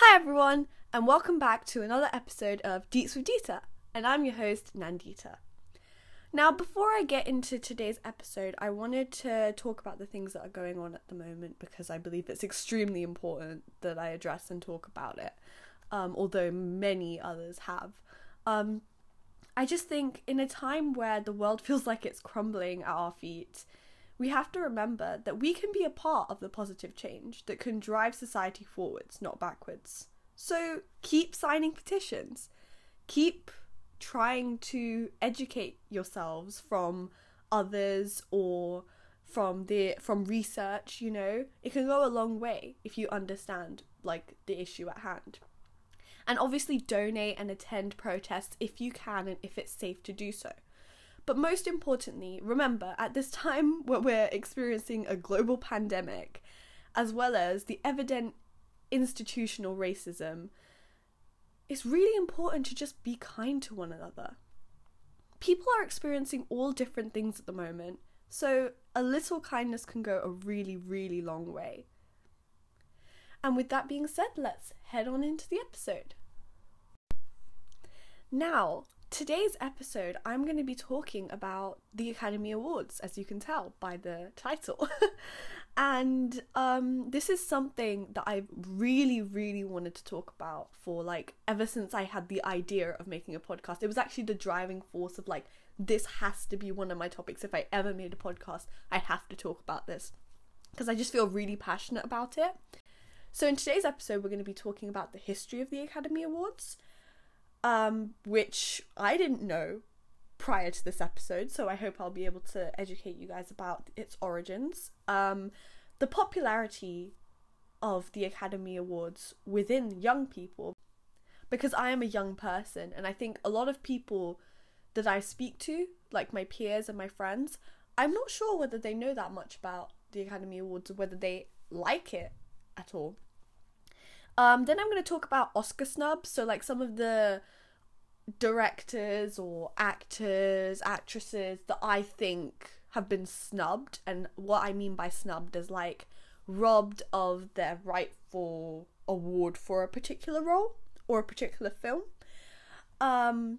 Hi everyone, and welcome back to another episode of Deets with Dita, and I'm your host Nandita. Now, before I get into today's episode, I wanted to talk about the things that are going on at the moment because I believe it's extremely important that I address and talk about it, um, although many others have. Um, I just think in a time where the world feels like it's crumbling at our feet, we have to remember that we can be a part of the positive change that can drive society forwards, not backwards. So keep signing petitions. Keep trying to educate yourselves from others or from the from research, you know. It can go a long way if you understand like the issue at hand. And obviously donate and attend protests if you can and if it's safe to do so. But most importantly, remember at this time where we're experiencing a global pandemic, as well as the evident institutional racism, it's really important to just be kind to one another. People are experiencing all different things at the moment, so a little kindness can go a really, really long way. And with that being said, let's head on into the episode. Now, today's episode, I'm going to be talking about the Academy Awards, as you can tell by the title. and um, this is something that I've really, really wanted to talk about for like ever since I had the idea of making a podcast. It was actually the driving force of like, this has to be one of my topics. If I ever made a podcast, I have to talk about this because I just feel really passionate about it. So, in today's episode, we're going to be talking about the history of the Academy Awards um, which I didn't know prior to this episode, so I hope I'll be able to educate you guys about its origins. Um, the popularity of the Academy Awards within young people, because I am a young person, and I think a lot of people that I speak to, like my peers and my friends, I'm not sure whether they know that much about the Academy Awards or whether they like it at all. Um, then I'm going to talk about Oscar snubs. So, like some of the directors or actors, actresses that I think have been snubbed. And what I mean by snubbed is like robbed of their rightful award for a particular role or a particular film. Um,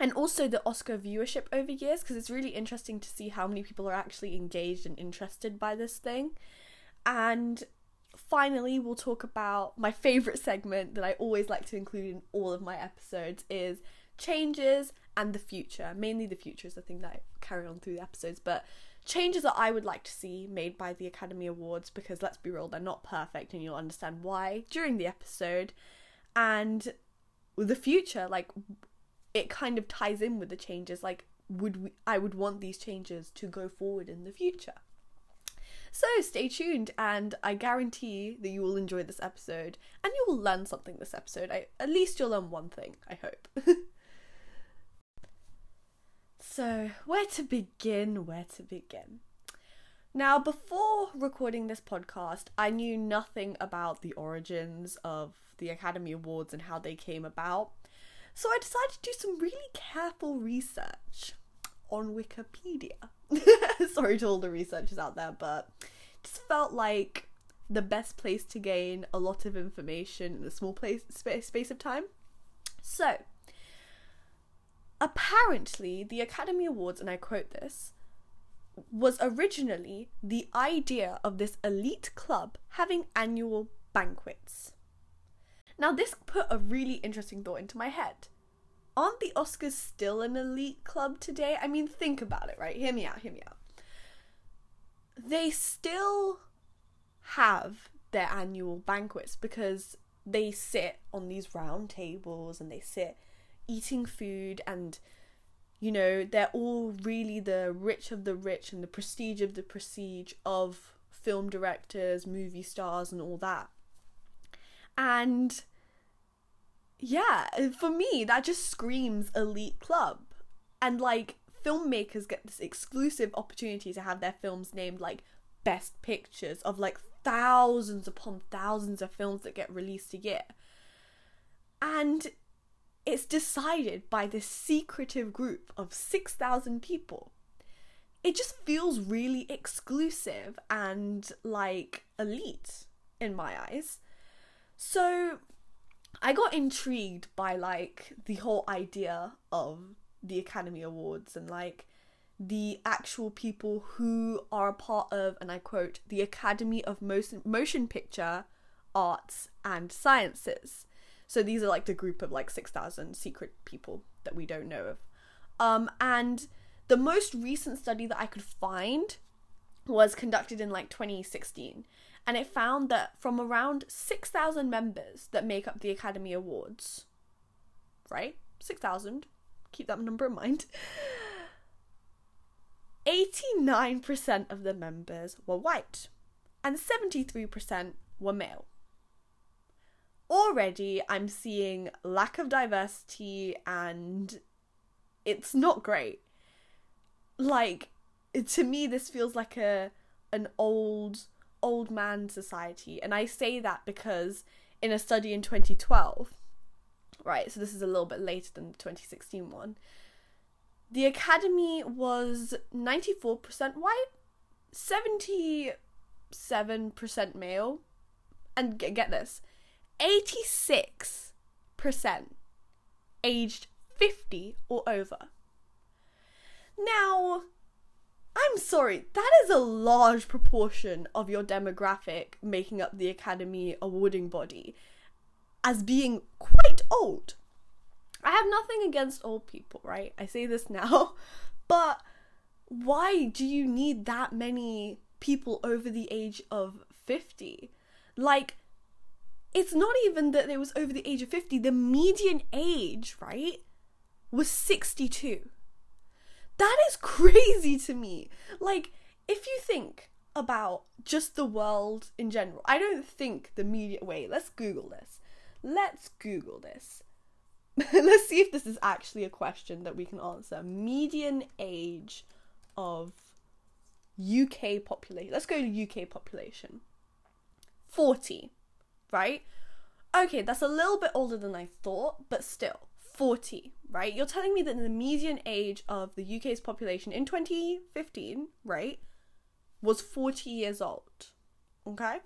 and also the Oscar viewership over years because it's really interesting to see how many people are actually engaged and interested by this thing. And finally we'll talk about my favorite segment that I always like to include in all of my episodes is changes and the future. Mainly the future is the thing that I carry on through the episodes, but changes that I would like to see made by the Academy Awards because let's be real, they're not perfect and you'll understand why during the episode. And the future, like it kind of ties in with the changes like would we, I would want these changes to go forward in the future. So stay tuned, and I guarantee that you will enjoy this episode and you will learn something this episode. I, at least you'll learn one thing, I hope. so, where to begin? Where to begin? Now, before recording this podcast, I knew nothing about the origins of the Academy Awards and how they came about. So I decided to do some really careful research on Wikipedia. Sorry to all the researchers out there, but just felt like the best place to gain a lot of information in a small place space, space of time. So, apparently, the Academy Awards, and I quote this, was originally the idea of this elite club having annual banquets. Now, this put a really interesting thought into my head aren't the Oscars still an elite club today? I mean, think about it, right? Hear me out, hear me out. They still have their annual banquets because they sit on these round tables and they sit eating food and you know they're all really the rich of the rich and the prestige of the prestige of film directors movie stars and all that and yeah, uh, for me, that just screams elite club. And like, filmmakers get this exclusive opportunity to have their films named like best pictures of like thousands upon thousands of films that get released a year. And it's decided by this secretive group of 6,000 people. It just feels really exclusive and like elite in my eyes. So I got intrigued by like the whole idea of the Academy Awards and like the actual people who are a part of, and I quote, the Academy of Motion, Motion Picture Arts and Sciences. So these are like the group of like 6,000 secret people that we don't know of. Um, and the most recent study that I could find was conducted in like 2016 and it found that from around 6,000 members that make up the Academy Awards, right? 6,000, keep that number in mind. 89% of the members were white and 73% were male. Already, I'm seeing lack of diversity and it's not great. Like, to me, this feels like a an old old man society. And I say that because in a study in 2012, right, so this is a little bit later than the 2016 one, the Academy was 94% white, 77% male, and get, get this 86% aged 50 or over. Now, I'm sorry, that is a large proportion of your demographic making up the Academy awarding body as being quite old. I have nothing against old people, right? I say this now, but why do you need that many people over the age of 50? Like, it's not even that it was over the age of 50, the median age, right, was 62. That is crazy to me. Like, if you think about just the world in general, I don't think the media. Wait, let's Google this. Let's Google this. let's see if this is actually a question that we can answer. Median age of UK population. Let's go to UK population. 40, right? Okay, that's a little bit older than I thought, but still, 40 right? You're telling me that the median age of the UK's population in 2015, right, was 40 years old. Okay?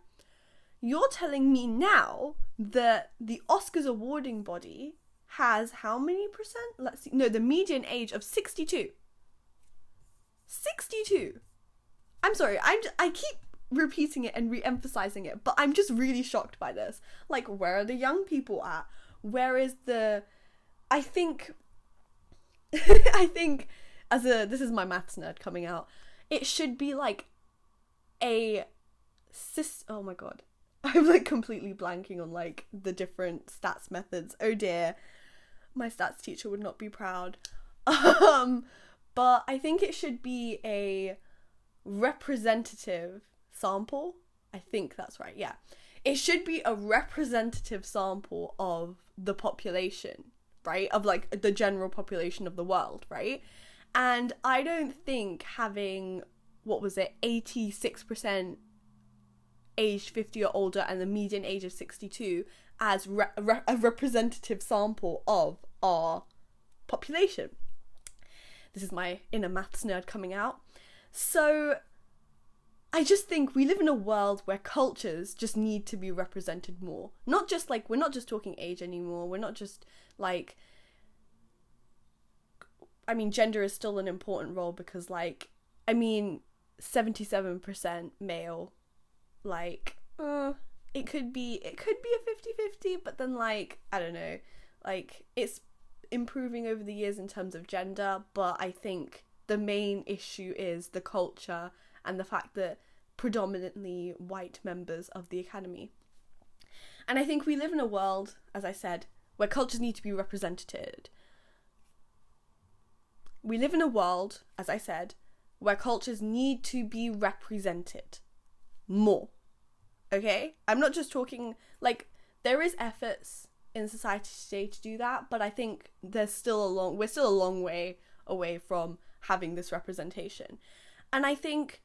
You're telling me now that the Oscars awarding body has how many percent? Let's see. No, the median age of 62. 62. I'm sorry. I'm I keep repeating it and re-emphasizing it, but I'm just really shocked by this. Like where are the young people at? Where is the I think I think as a this is my maths nerd coming out. It should be like a sis oh my god. I'm like completely blanking on like the different stats methods. Oh dear. My stats teacher would not be proud. Um but I think it should be a representative sample. I think that's right. Yeah. It should be a representative sample of the population right? Of like the general population of the world, right? And I don't think having, what was it, 86% aged 50 or older and the median age of 62 as re- a representative sample of our population. This is my inner maths nerd coming out. So I just think we live in a world where cultures just need to be represented more. Not just like, we're not just talking age anymore, we're not just like I mean gender is still an important role because like I mean 77% male like uh, it could be it could be a 50-50 but then like I don't know like it's improving over the years in terms of gender but I think the main issue is the culture and the fact that predominantly white members of the academy and I think we live in a world as I said where cultures need to be represented. We live in a world, as I said, where cultures need to be represented more. Okay? I'm not just talking like there is efforts in society today to do that, but I think there's still a long we're still a long way away from having this representation. And I think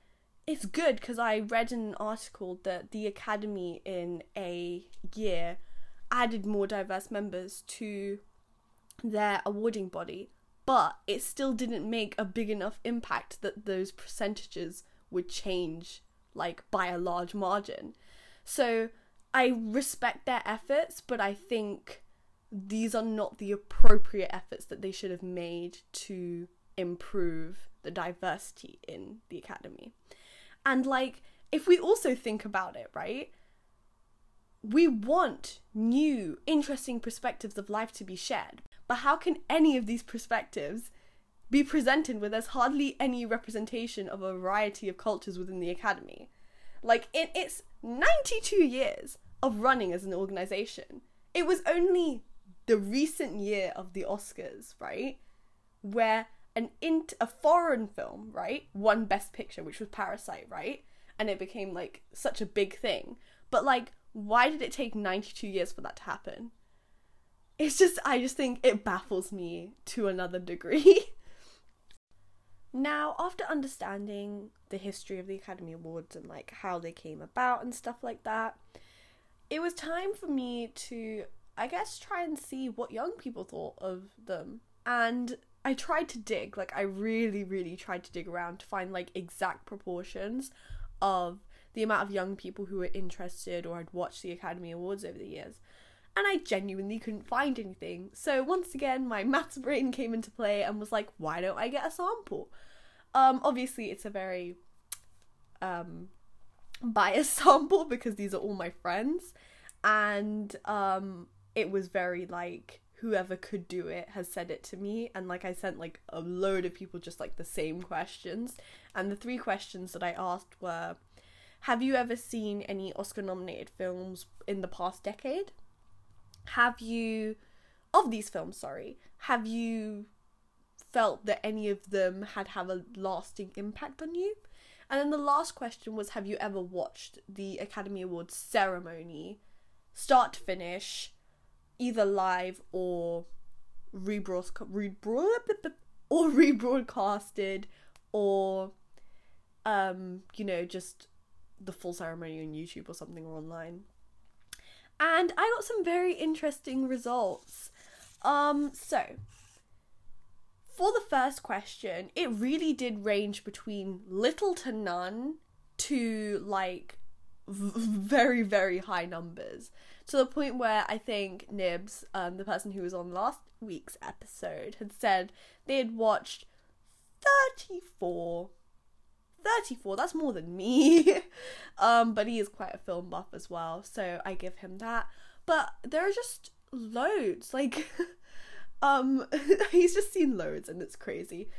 it's good because I read an article that the academy in a year added more diverse members to their awarding body, but it still didn't make a big enough impact that those percentages would change like by a large margin. So I respect their efforts, but I think these are not the appropriate efforts that they should have made to improve the diversity in the academy. And like, if we also think about it, right? We want new, interesting perspectives of life to be shared. But how can any of these perspectives be presented when there's hardly any representation of a variety of cultures within the academy? Like, in its 92 years of running as an organization, it was only the recent year of the Oscars, right? Where an int a foreign film, right, won Best Picture, which was Parasite, right? And it became like such a big thing. But like, why did it take 92 years for that to happen? It's just, I just think it baffles me to another degree. now, after understanding the history of the Academy Awards and like how they came about and stuff like that, it was time for me to, I guess, try and see what young people thought of them. And I tried to dig, like I really, really tried to dig around to find like exact proportions of the amount of young people who were interested or had watched the Academy Awards over the years. And I genuinely couldn't find anything. So once again, my maths brain came into play and was like, why don't I get a sample? Um, obviously, it's a very um, biased sample because these are all my friends, and um, it was very like whoever could do it has said it to me and like I sent like a load of people just like the same questions and the three questions that I asked were have you ever seen any Oscar nominated films in the past decade? Have you of these films, sorry, have you felt that any of them had have a lasting impact on you? And then the last question was have you ever watched the Academy Awards ceremony start to finish either live or rebroadcast or rebroadcasted or um you know just the full ceremony on YouTube or something or online. And I got some very interesting results. Um so for the first question, it really did range between little to none to like v- very very high numbers to the point where I think Nibs, um, the person who was on last week's episode, had said they had watched 34. 34, that's more than me. um, but he is quite a film buff as well, so I give him that. But there are just loads. Like, um, he's just seen loads and it's crazy.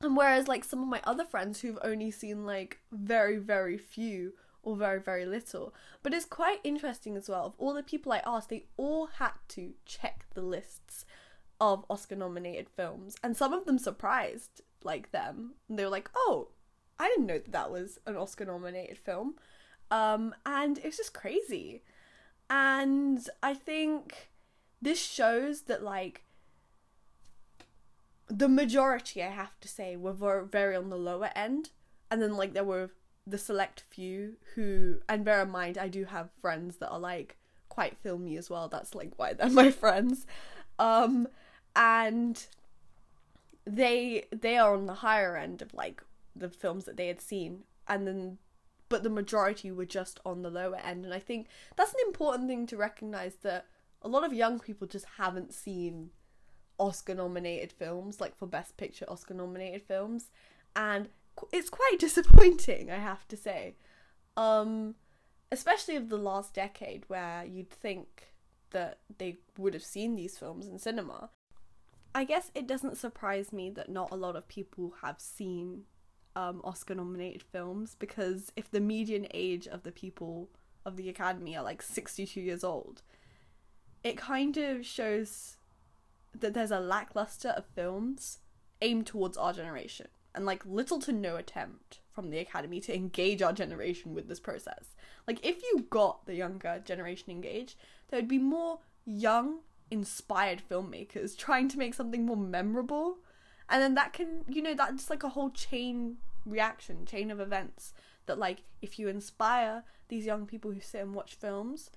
And whereas, like, some of my other friends who've only seen, like, very, very few or very, very little. But it's quite interesting as well. Of all the people I asked, they all had to check the lists of Oscar nominated films, and some of them surprised like them. And they were like, oh, I didn't know that that was an Oscar nominated film. Um, and it's just crazy. And I think this shows that, like, the majority, I have to say, were very on the lower end. And then, like, there were the select few who and bear in mind I do have friends that are like quite filmy as well. That's like why they're my friends. Um and they they are on the higher end of like the films that they had seen and then but the majority were just on the lower end and I think that's an important thing to recognize that a lot of young people just haven't seen Oscar nominated films like for best picture Oscar nominated films and it's quite disappointing, I have to say. Um, especially of the last decade, where you'd think that they would have seen these films in cinema. I guess it doesn't surprise me that not a lot of people have seen um, Oscar nominated films because if the median age of the people of the Academy are like 62 years old, it kind of shows that there's a lackluster of films aimed towards our generation and like little to no attempt from the academy to engage our generation with this process. Like if you got the younger generation engaged, there would be more young, inspired filmmakers trying to make something more memorable. And then that can, you know, that's like a whole chain reaction, chain of events that like if you inspire these young people who sit and watch films,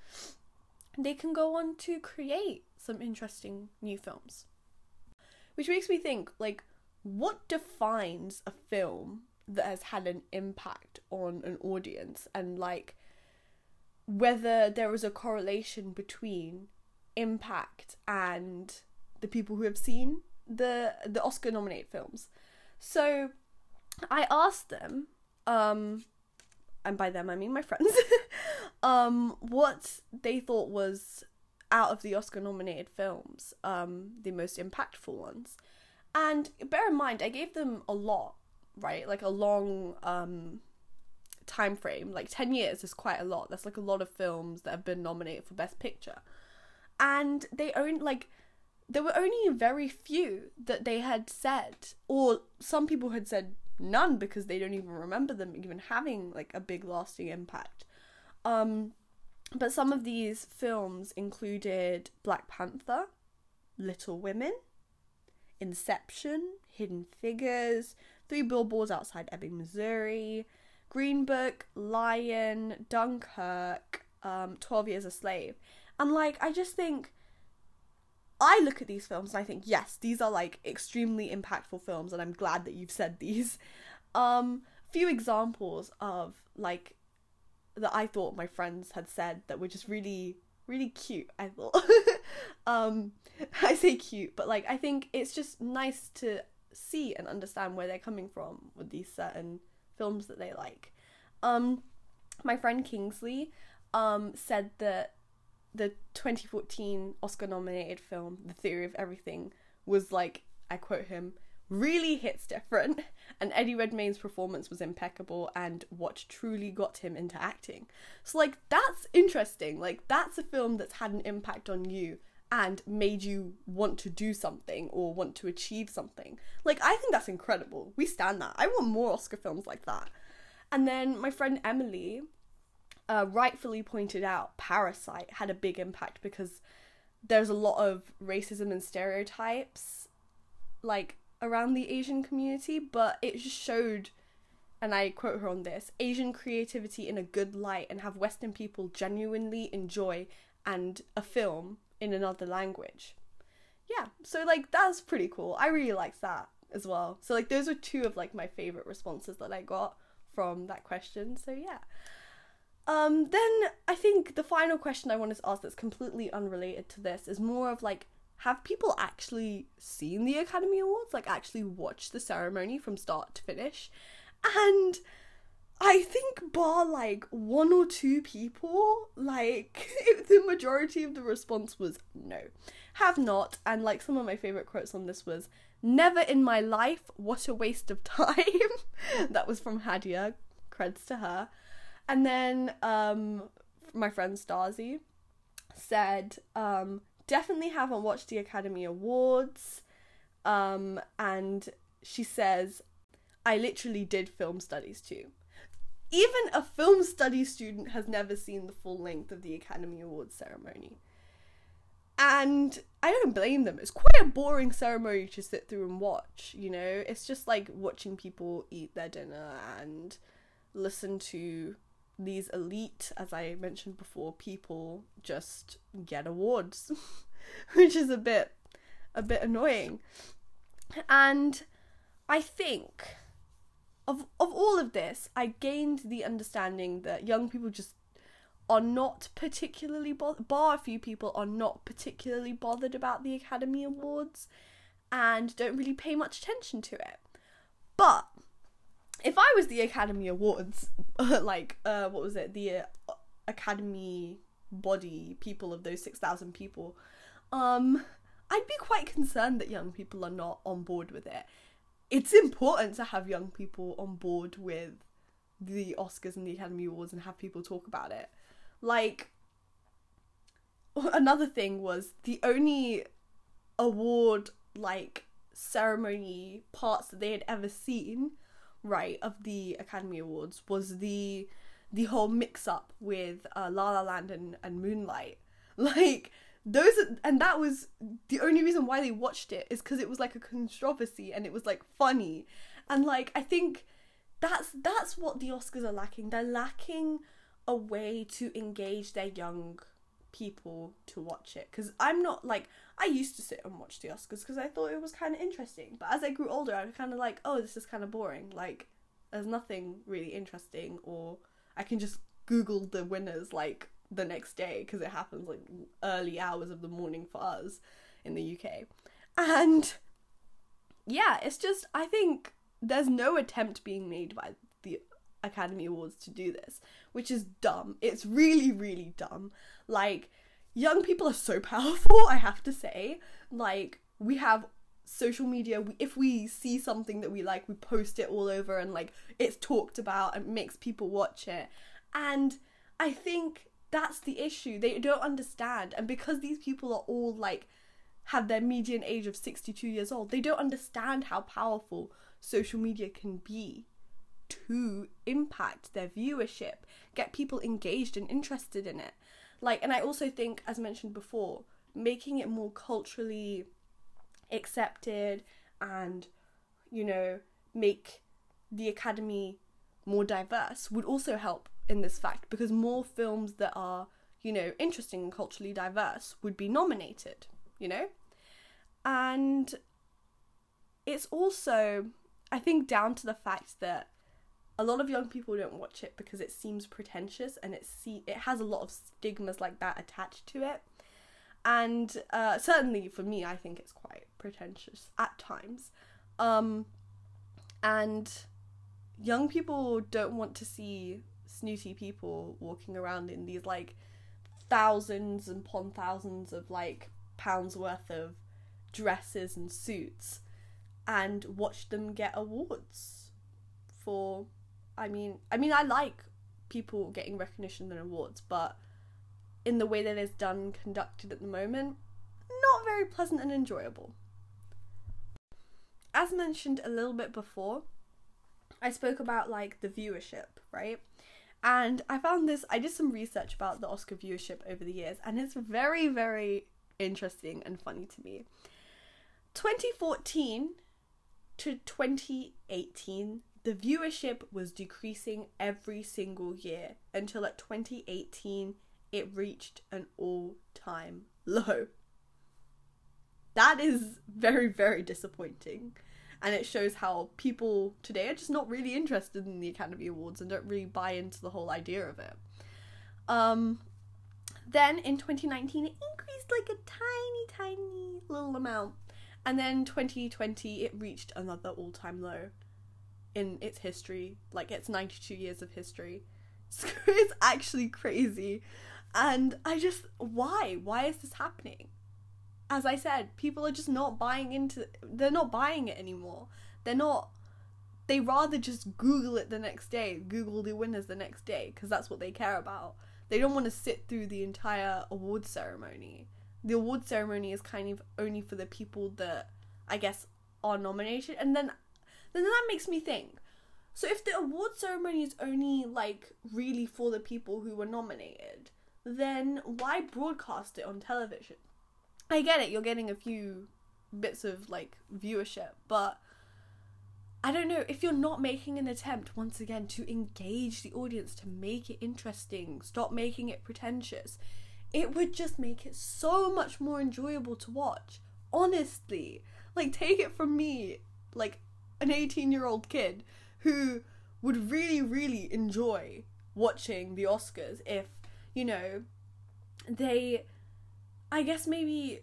they can go on to create some interesting new films. Which makes me think like what defines a film that has had an impact on an audience and like whether there is a correlation between impact and the people who have seen the the Oscar nominated films. So I asked them, um, and by them I mean my friends, um, what they thought was out of the Oscar nominated films, um, the most impactful ones. And bear in mind, I gave them a lot, right? Like a long um, time frame. Like 10 years is quite a lot. That's like a lot of films that have been nominated for Best Picture. And they own, like, there were only very few that they had said, or some people had said none because they don't even remember them even having like a big lasting impact. Um, but some of these films included Black Panther, Little Women, Inception, Hidden Figures, Three Billboards Outside Ebbing, Missouri, Green Book, Lion, Dunkirk, um, 12 Years a Slave. And like, I just think I look at these films and I think, yes, these are like extremely impactful films, and I'm glad that you've said these. Um, few examples of like that I thought my friends had said that were just really, really cute. I thought. um, I say cute, but like I think it's just nice to see and understand where they're coming from with these certain films that they like. Um, my friend Kingsley um said that the 2014 Oscar nominated film, The Theory of Everything, was like, I quote him, really hits different, and Eddie Redmayne's performance was impeccable and what truly got him into acting. So, like, that's interesting. Like, that's a film that's had an impact on you and made you want to do something or want to achieve something. Like, I think that's incredible. We stand that. I want more Oscar films like that. And then my friend Emily, uh, rightfully pointed out, Parasite had a big impact because there's a lot of racism and stereotypes, like around the Asian community, but it just showed, and I quote her on this Asian creativity in a good light and have Western people genuinely enjoy and a film in another language. Yeah, so like that's pretty cool. I really liked that as well. So like those are two of like my favorite responses that I got from that question. So yeah. Um, then I think the final question I wanted to ask that's completely unrelated to this is more of like, have people actually seen the Academy Awards? Like, actually watched the ceremony from start to finish? And I think, bar like one or two people, like, the majority of the response was no, have not. And like, some of my favorite quotes on this was, never in my life, what a waste of time. that was from Hadia, creds to her. And then um, my friend Stasi said, um, definitely haven't watched the Academy Awards. Um, and she says, I literally did film studies too. Even a film studies student has never seen the full length of the Academy Awards ceremony. And I don't blame them. It's quite a boring ceremony to sit through and watch, you know? It's just like watching people eat their dinner and listen to these elite, as I mentioned before, people just get awards, which is a bit a bit annoying. And I think of of all of this, I gained the understanding that young people just are not particularly bothered, bar a few people are not particularly bothered about the Academy Awards and don't really pay much attention to it. But if I was the Academy Awards, like uh, what was it, the uh, Academy body people of those six thousand people, um, I'd be quite concerned that young people are not on board with it. It's important to have young people on board with the Oscars and the Academy Awards and have people talk about it. Like another thing was the only award like ceremony parts that they had ever seen right of the Academy Awards was the the whole mix up with uh, La La Land and, and Moonlight. Like those and that was the only reason why they watched it is because it was like a controversy and it was like funny and like I think that's that's what the Oscars are lacking. They're lacking a way to engage their young people to watch it because I'm not like I used to sit and watch the Oscars because I thought it was kind of interesting. But as I grew older, I was kind of like, oh, this is kind of boring. Like, there's nothing really interesting, or I can just Google the winners like the next day because it happens like early hours of the morning for us in the UK. And yeah, it's just I think there's no attempt being made by the Academy Awards to do this, which is dumb. It's really really dumb. Like young people are so powerful, I have to say. Like we have social media. We, if we see something that we like we post it all over and like it's talked about and makes people watch it. And i think that's the issue. They don't understand. And because these people are all like have their median age of 62 years old they don't understand how powerful social media can be to impact their viewership get people engaged and interested in it like and i also think as mentioned before making it more culturally accepted and you know make the academy more diverse would also help in this fact because more films that are you know interesting and culturally diverse would be nominated you know? And it's also i think down to the fact that a lot of young people don't watch it because it seems pretentious and it see it has a lot of stigmas like that attached to it and uh, certainly for me, I think it's quite pretentious at times. Um, and young people don't want to see snooty people walking around in these like thousands and upon thousands of like pounds worth of dresses and suits and watch them get awards for I mean I mean I like people getting recognition and awards but in the way that it's done conducted at the moment, not very pleasant and enjoyable. As mentioned a little bit before, I spoke about like the viewership, right? And I found this, I did some research about the Oscar viewership over the years, and it's very, very interesting and funny to me. 2014 to 2018, the viewership was decreasing every single year until at 2018 it reached an all time low. That is very, very disappointing. And it shows how people today are just not really interested in the Academy Awards and don't really buy into the whole idea of it. Um, then in 2019, it increased like a tiny, tiny little amount. And then 2020, it reached another all time low in its history, like its 92 years of history. It's actually crazy. And I just, why? Why is this happening? As I said, people are just not buying into, they're not buying it anymore. They're not, they rather just Google it the next day, Google the winners the next day, because that's what they care about. They don't want to sit through the entire award ceremony. The award ceremony is kind of only for the people that, I guess, are nominated. And then, then that makes me think. So if the award ceremony is only like really for the people who were nominated, then why broadcast it on television? I get it, you're getting a few bits of like viewership, but I don't know, if you're not making an attempt once again to engage the audience, to make it interesting, stop making it pretentious, it would just make it so much more enjoyable to watch. Honestly. Like, take it from me, like an 18 year old kid who would really, really enjoy watching the Oscars if you know, they, I guess maybe,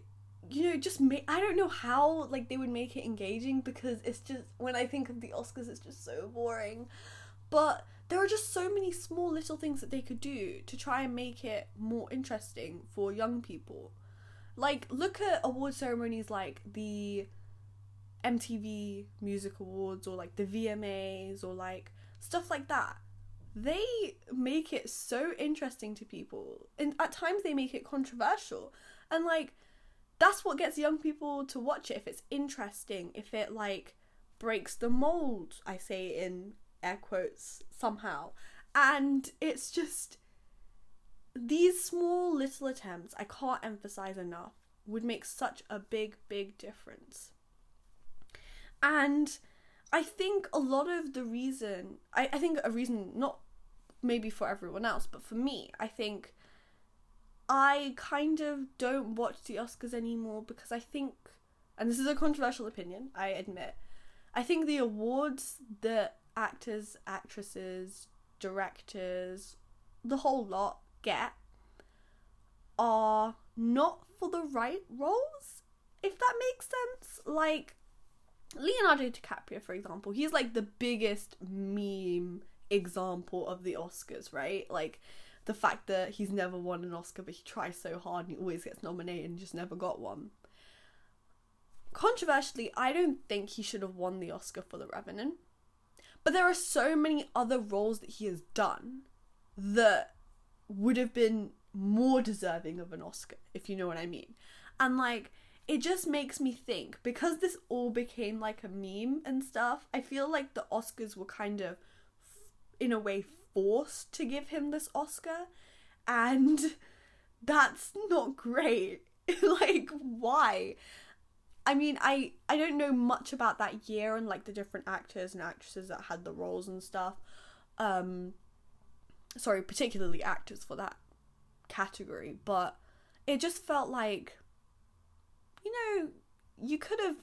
you know, just make, I don't know how, like, they would make it engaging because it's just, when I think of the Oscars, it's just so boring. But there are just so many small little things that they could do to try and make it more interesting for young people. Like, look at award ceremonies like the MTV Music Awards or like the VMAs or like stuff like that. They make it so interesting to people and at times they make it controversial. And like that's what gets young people to watch it if it's interesting if it like breaks the mold i say in air quotes somehow. And it's just these small little attempts i can't emphasize enough would make such a big big difference and I think a lot of the reason, I, I think a reason, not maybe for everyone else, but for me, I think I kind of don't watch the Oscars anymore because I think, and this is a controversial opinion, I admit, I think the awards that actors, actresses, directors, the whole lot get are not for the right roles, if that makes sense. Like Leonardo DiCaprio, for example, he's like the biggest meme example of the Oscars, right? Like the fact that he's never won an Oscar, but he tries so hard and he always gets nominated and just never got one. Controversially, I don't think he should have won the Oscar for The Revenant. But there are so many other roles that he has done that would have been more deserving of an Oscar, if you know what I mean. And like, it just makes me think because this all became like a meme and stuff, I feel like the Oscars were kind of, in a way, forced to give him this Oscar. And that's not great. like, why? I mean, I I don't know much about that year and like the different actors and actresses that had the roles and stuff. Um sorry, particularly actors for that category, but it just felt like you know, you could have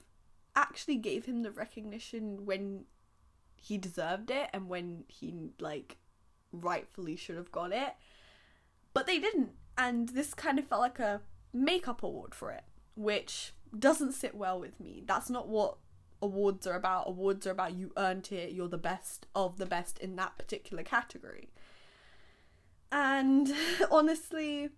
actually gave him the recognition when he deserved it and when he like rightfully should have got it. But they didn't. And this kind of felt like a makeup award for it, which doesn't sit well with me. That's not what awards are about. Awards are about you earned it, you're the best of the best in that particular category. And honestly,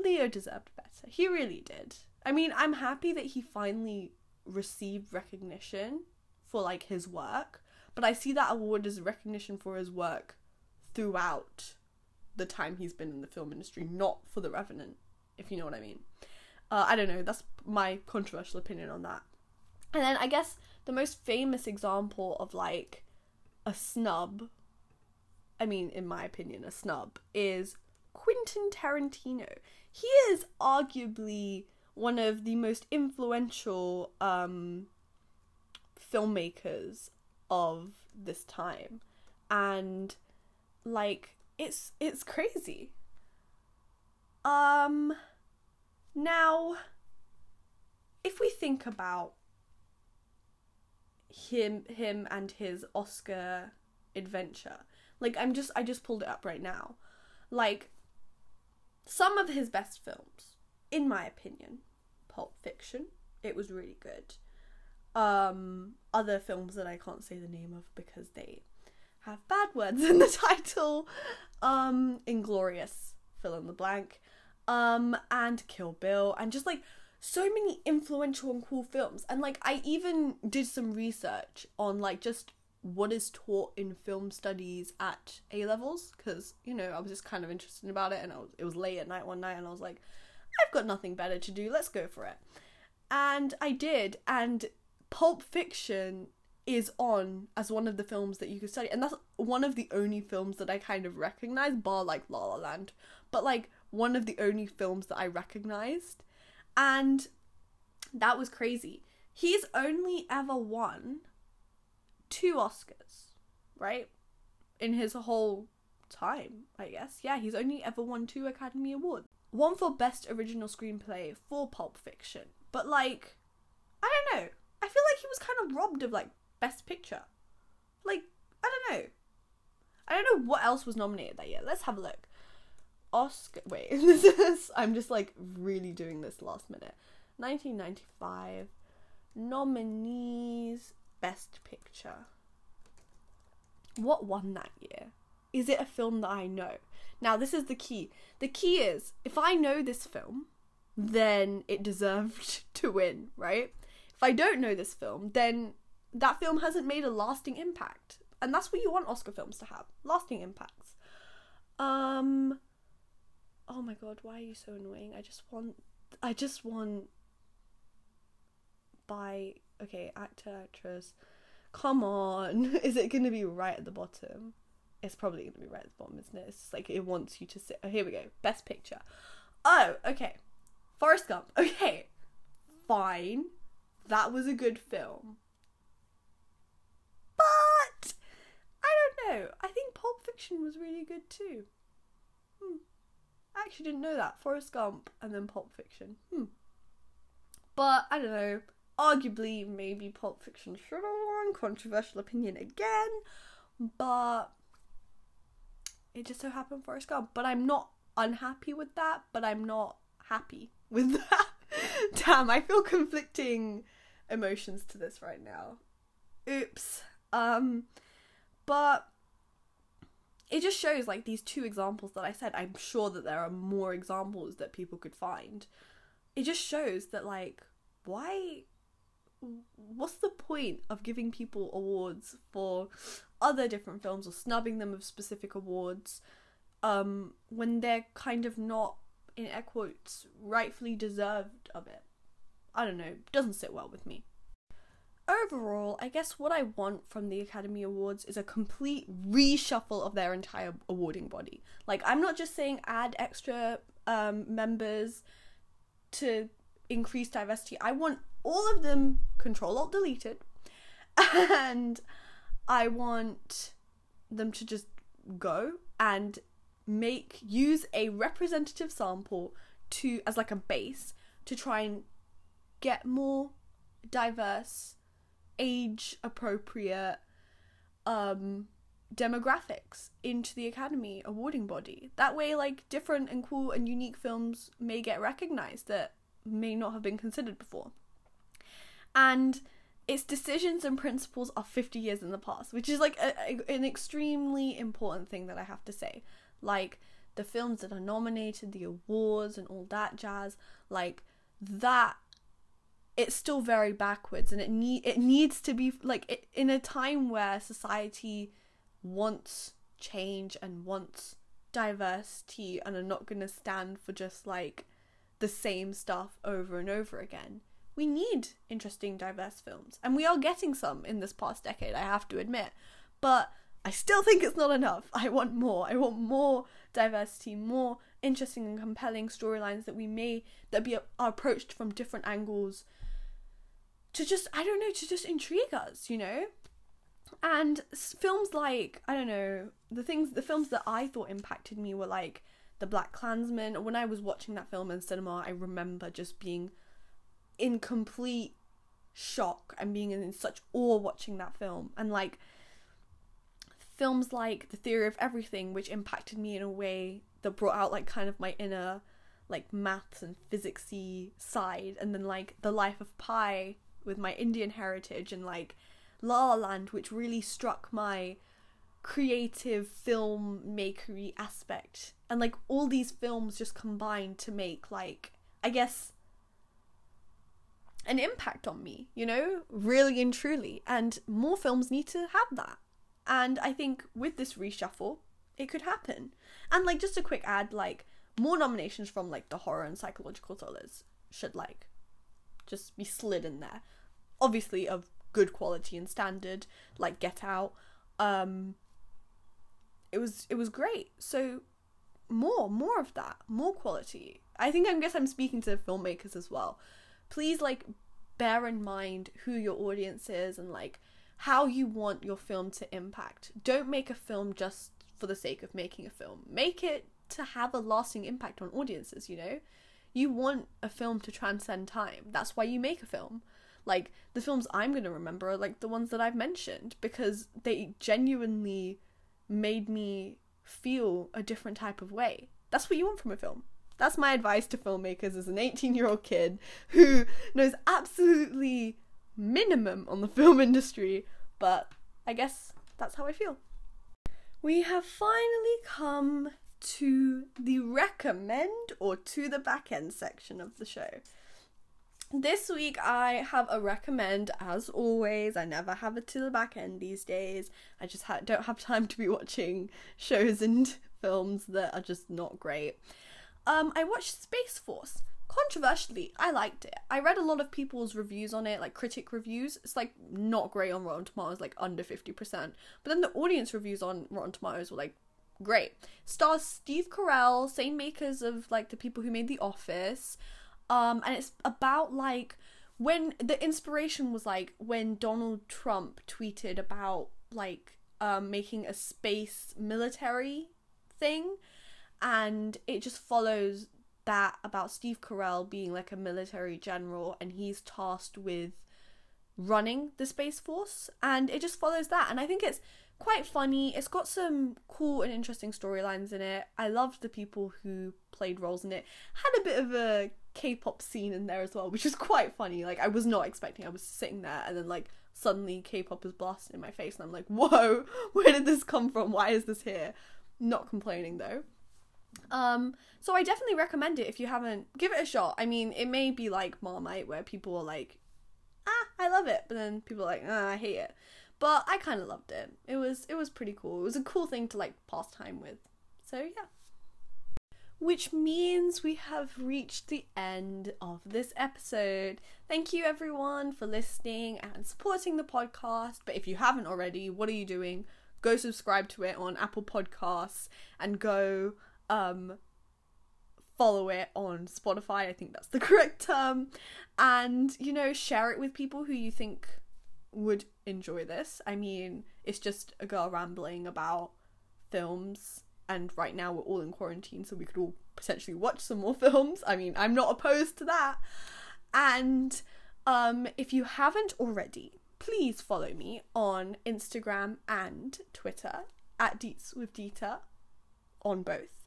Leo deserved better. He really did. I mean, I'm happy that he finally received recognition for like his work, but I see that award as recognition for his work throughout the time he's been in the film industry, not for The Revenant, if you know what I mean. Uh, I don't know, that's my controversial opinion on that. And then I guess the most famous example of like a snub, I mean, in my opinion, a snub, is Quentin Tarantino. He is arguably one of the most influential um, filmmakers of this time. And like it's it's crazy. Um now, if we think about him him and his Oscar adventure, like I'm just I just pulled it up right now. Like some of his best films, in my opinion, Pulp Fiction, it was really good. Um other films that I can't say the name of because they have bad words in the title. Um Inglourious fill in the blank um, and Kill Bill, and just like so many influential and cool films. And like, I even did some research on like just what is taught in film studies at A levels because you know I was just kind of interested about it, and was, it was late at night one night, and I was like, I've got nothing better to do. Let's go for it. And I did, and Pulp Fiction is on as one of the films that you could study, and that's one of the only films that I kind of recognize, bar like La La Land. But like one of the only films that I recognized. And that was crazy. He's only ever won two Oscars, right? In his whole time, I guess. Yeah, he's only ever won two Academy Awards. One for Best Original Screenplay for Pulp Fiction. But, like, I don't know. I feel like he was kind of robbed of, like, Best Picture. Like, I don't know. I don't know what else was nominated that year. Let's have a look. Oscar. Wait, this is. I'm just like really doing this last minute. 1995 nominees Best Picture. What won that year? Is it a film that I know? Now, this is the key. The key is if I know this film, then it deserved to win, right? If I don't know this film, then that film hasn't made a lasting impact. And that's what you want Oscar films to have lasting impacts. Um, oh my god, why are you so annoying? I just want, I just want. By okay, actor, actress. Come on, is it going to be right at the bottom? It's probably going to be right at the bottom, isn't it? It's just like it wants you to sit. Oh, here we go. Best picture. Oh, okay. Forrest Gump. Okay, fine. That was a good film. But I don't know. I think Pulp Fiction was really good too. Hmm. I actually didn't know that. Forrest Gump and then Pulp Fiction. Hmm. But I don't know. Arguably, maybe Pulp Fiction should have won. Controversial opinion again. But it just so happened Forrest Gump. But I'm not unhappy with that, but I'm not happy with that. Damn, I feel conflicting emotions to this right now. Oops. Um but it just shows like these two examples that I said. I'm sure that there are more examples that people could find. It just shows that like why what's the point of giving people awards for other different films or snubbing them of specific awards um when they're kind of not in air quotes rightfully deserved of it i don't know doesn't sit well with me overall, I guess what I want from the Academy Awards is a complete reshuffle of their entire awarding body. Like, I'm not just saying add extra um, members to increase diversity. I want all of them control alt deleted, and I want them to just go and make use a representative sample to as like a base to try and get more diverse age appropriate um demographics into the academy awarding body. That way like different and cool and unique films may get recognized that may not have been considered before and its decisions and principles are 50 years in the past which is like a, a, an extremely important thing that i have to say. Like the films that are nominated the awards and all that jazz like that it's still very backwards and it need it needs to be like it, in a time where society wants change and wants diversity and are not going to stand for just like the same stuff over and over again we need interesting diverse films and we are getting some in this past decade i have to admit but i still think it's not enough i want more i want more diversity more interesting and compelling storylines that we may that be are approached from different angles to just I don't know to just intrigue us, you know. And films like I don't know the things the films that I thought impacted me were like the BlacKkKlansman. When I was watching that film in cinema, I remember just being in complete shock and being in such awe watching that film and like films like The Theory of Everything which impacted me in a way that brought out like kind of my inner like maths and physicsy side and then like The Life of Pi with my Indian heritage and like La La Land, which really struck my creative film filmmakery aspect. And like all these films just combined to make like I guess an impact on me, you know, really and truly. And more films need to have that. And I think with this reshuffle, it could happen. And like just a quick ad, like more nominations from like the horror and psychological thrillers should like just be slid in there. Obviously of good quality and standard, like Get Out. Um it was it was great. So more, more of that, more quality. I think I guess I'm speaking to filmmakers as well. Please like bear in mind who your audience is and like how you want your film to impact. Don't make a film just for the sake of making a film. Make it to have a lasting impact on audiences, you know? You want a film to transcend time. That's why you make a film. Like the films I'm going to remember are like the ones that I've mentioned because they genuinely made me feel a different type of way. That's what you want from a film. That's my advice to filmmakers as an 18 year old kid who knows absolutely minimum on the film industry, but I guess that's how I feel. We have finally come to the recommend or to the back end section of the show. This week I have a recommend as always. I never have it to the back end these days. I just ha- don't have time to be watching shows and films that are just not great. Um I watched Space Force. Controversially, I liked it. I read a lot of people's reviews on it, like critic reviews. It's like not great on Rotten Tomatoes, like under 50%. But then the audience reviews on Rotten Tomatoes were like great. Stars Steve Carell, same makers of like the people who made The Office. Um, and it's about like when the inspiration was like when Donald Trump tweeted about like um, making a space military thing, and it just follows that about Steve Carell being like a military general and he's tasked with running the space force and it just follows that and I think it's quite funny. It's got some cool and interesting storylines in it. I loved the people who played roles in it. Had a bit of a K-pop scene in there as well, which is quite funny. Like I was not expecting. I was sitting there and then like suddenly K-pop is blasted in my face and I'm like, "Whoa, where did this come from? Why is this here?" Not complaining though. Um, so I definitely recommend it if you haven't. Give it a shot. I mean, it may be like Marmite where people are like, "Ah, I love it," but then people are like, "Ah, I hate it." But I kind of loved it. It was it was pretty cool. It was a cool thing to like pass time with. So yeah. Which means we have reached the end of this episode. Thank you everyone for listening and supporting the podcast. But if you haven't already, what are you doing? Go subscribe to it on Apple Podcasts and go um follow it on Spotify. I think that's the correct term. And you know, share it with people who you think would enjoy this. I mean, it's just a girl rambling about films, and right now we're all in quarantine, so we could all potentially watch some more films. I mean, I'm not opposed to that. And um, if you haven't already, please follow me on Instagram and Twitter at Deets with Dita on both.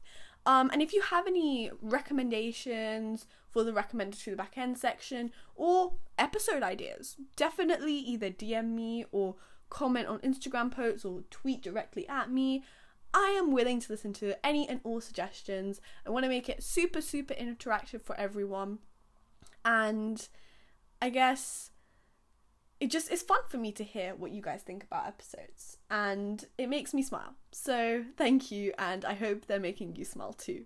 Um, and if you have any recommendations for the recommended to the back end section or episode ideas, definitely either DM me or comment on Instagram posts or tweet directly at me. I am willing to listen to any and all suggestions. I want to make it super, super interactive for everyone. And I guess it just is fun for me to hear what you guys think about episodes and it makes me smile. So, thank you and I hope they're making you smile too.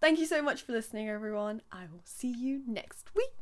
Thank you so much for listening everyone. I will see you next week.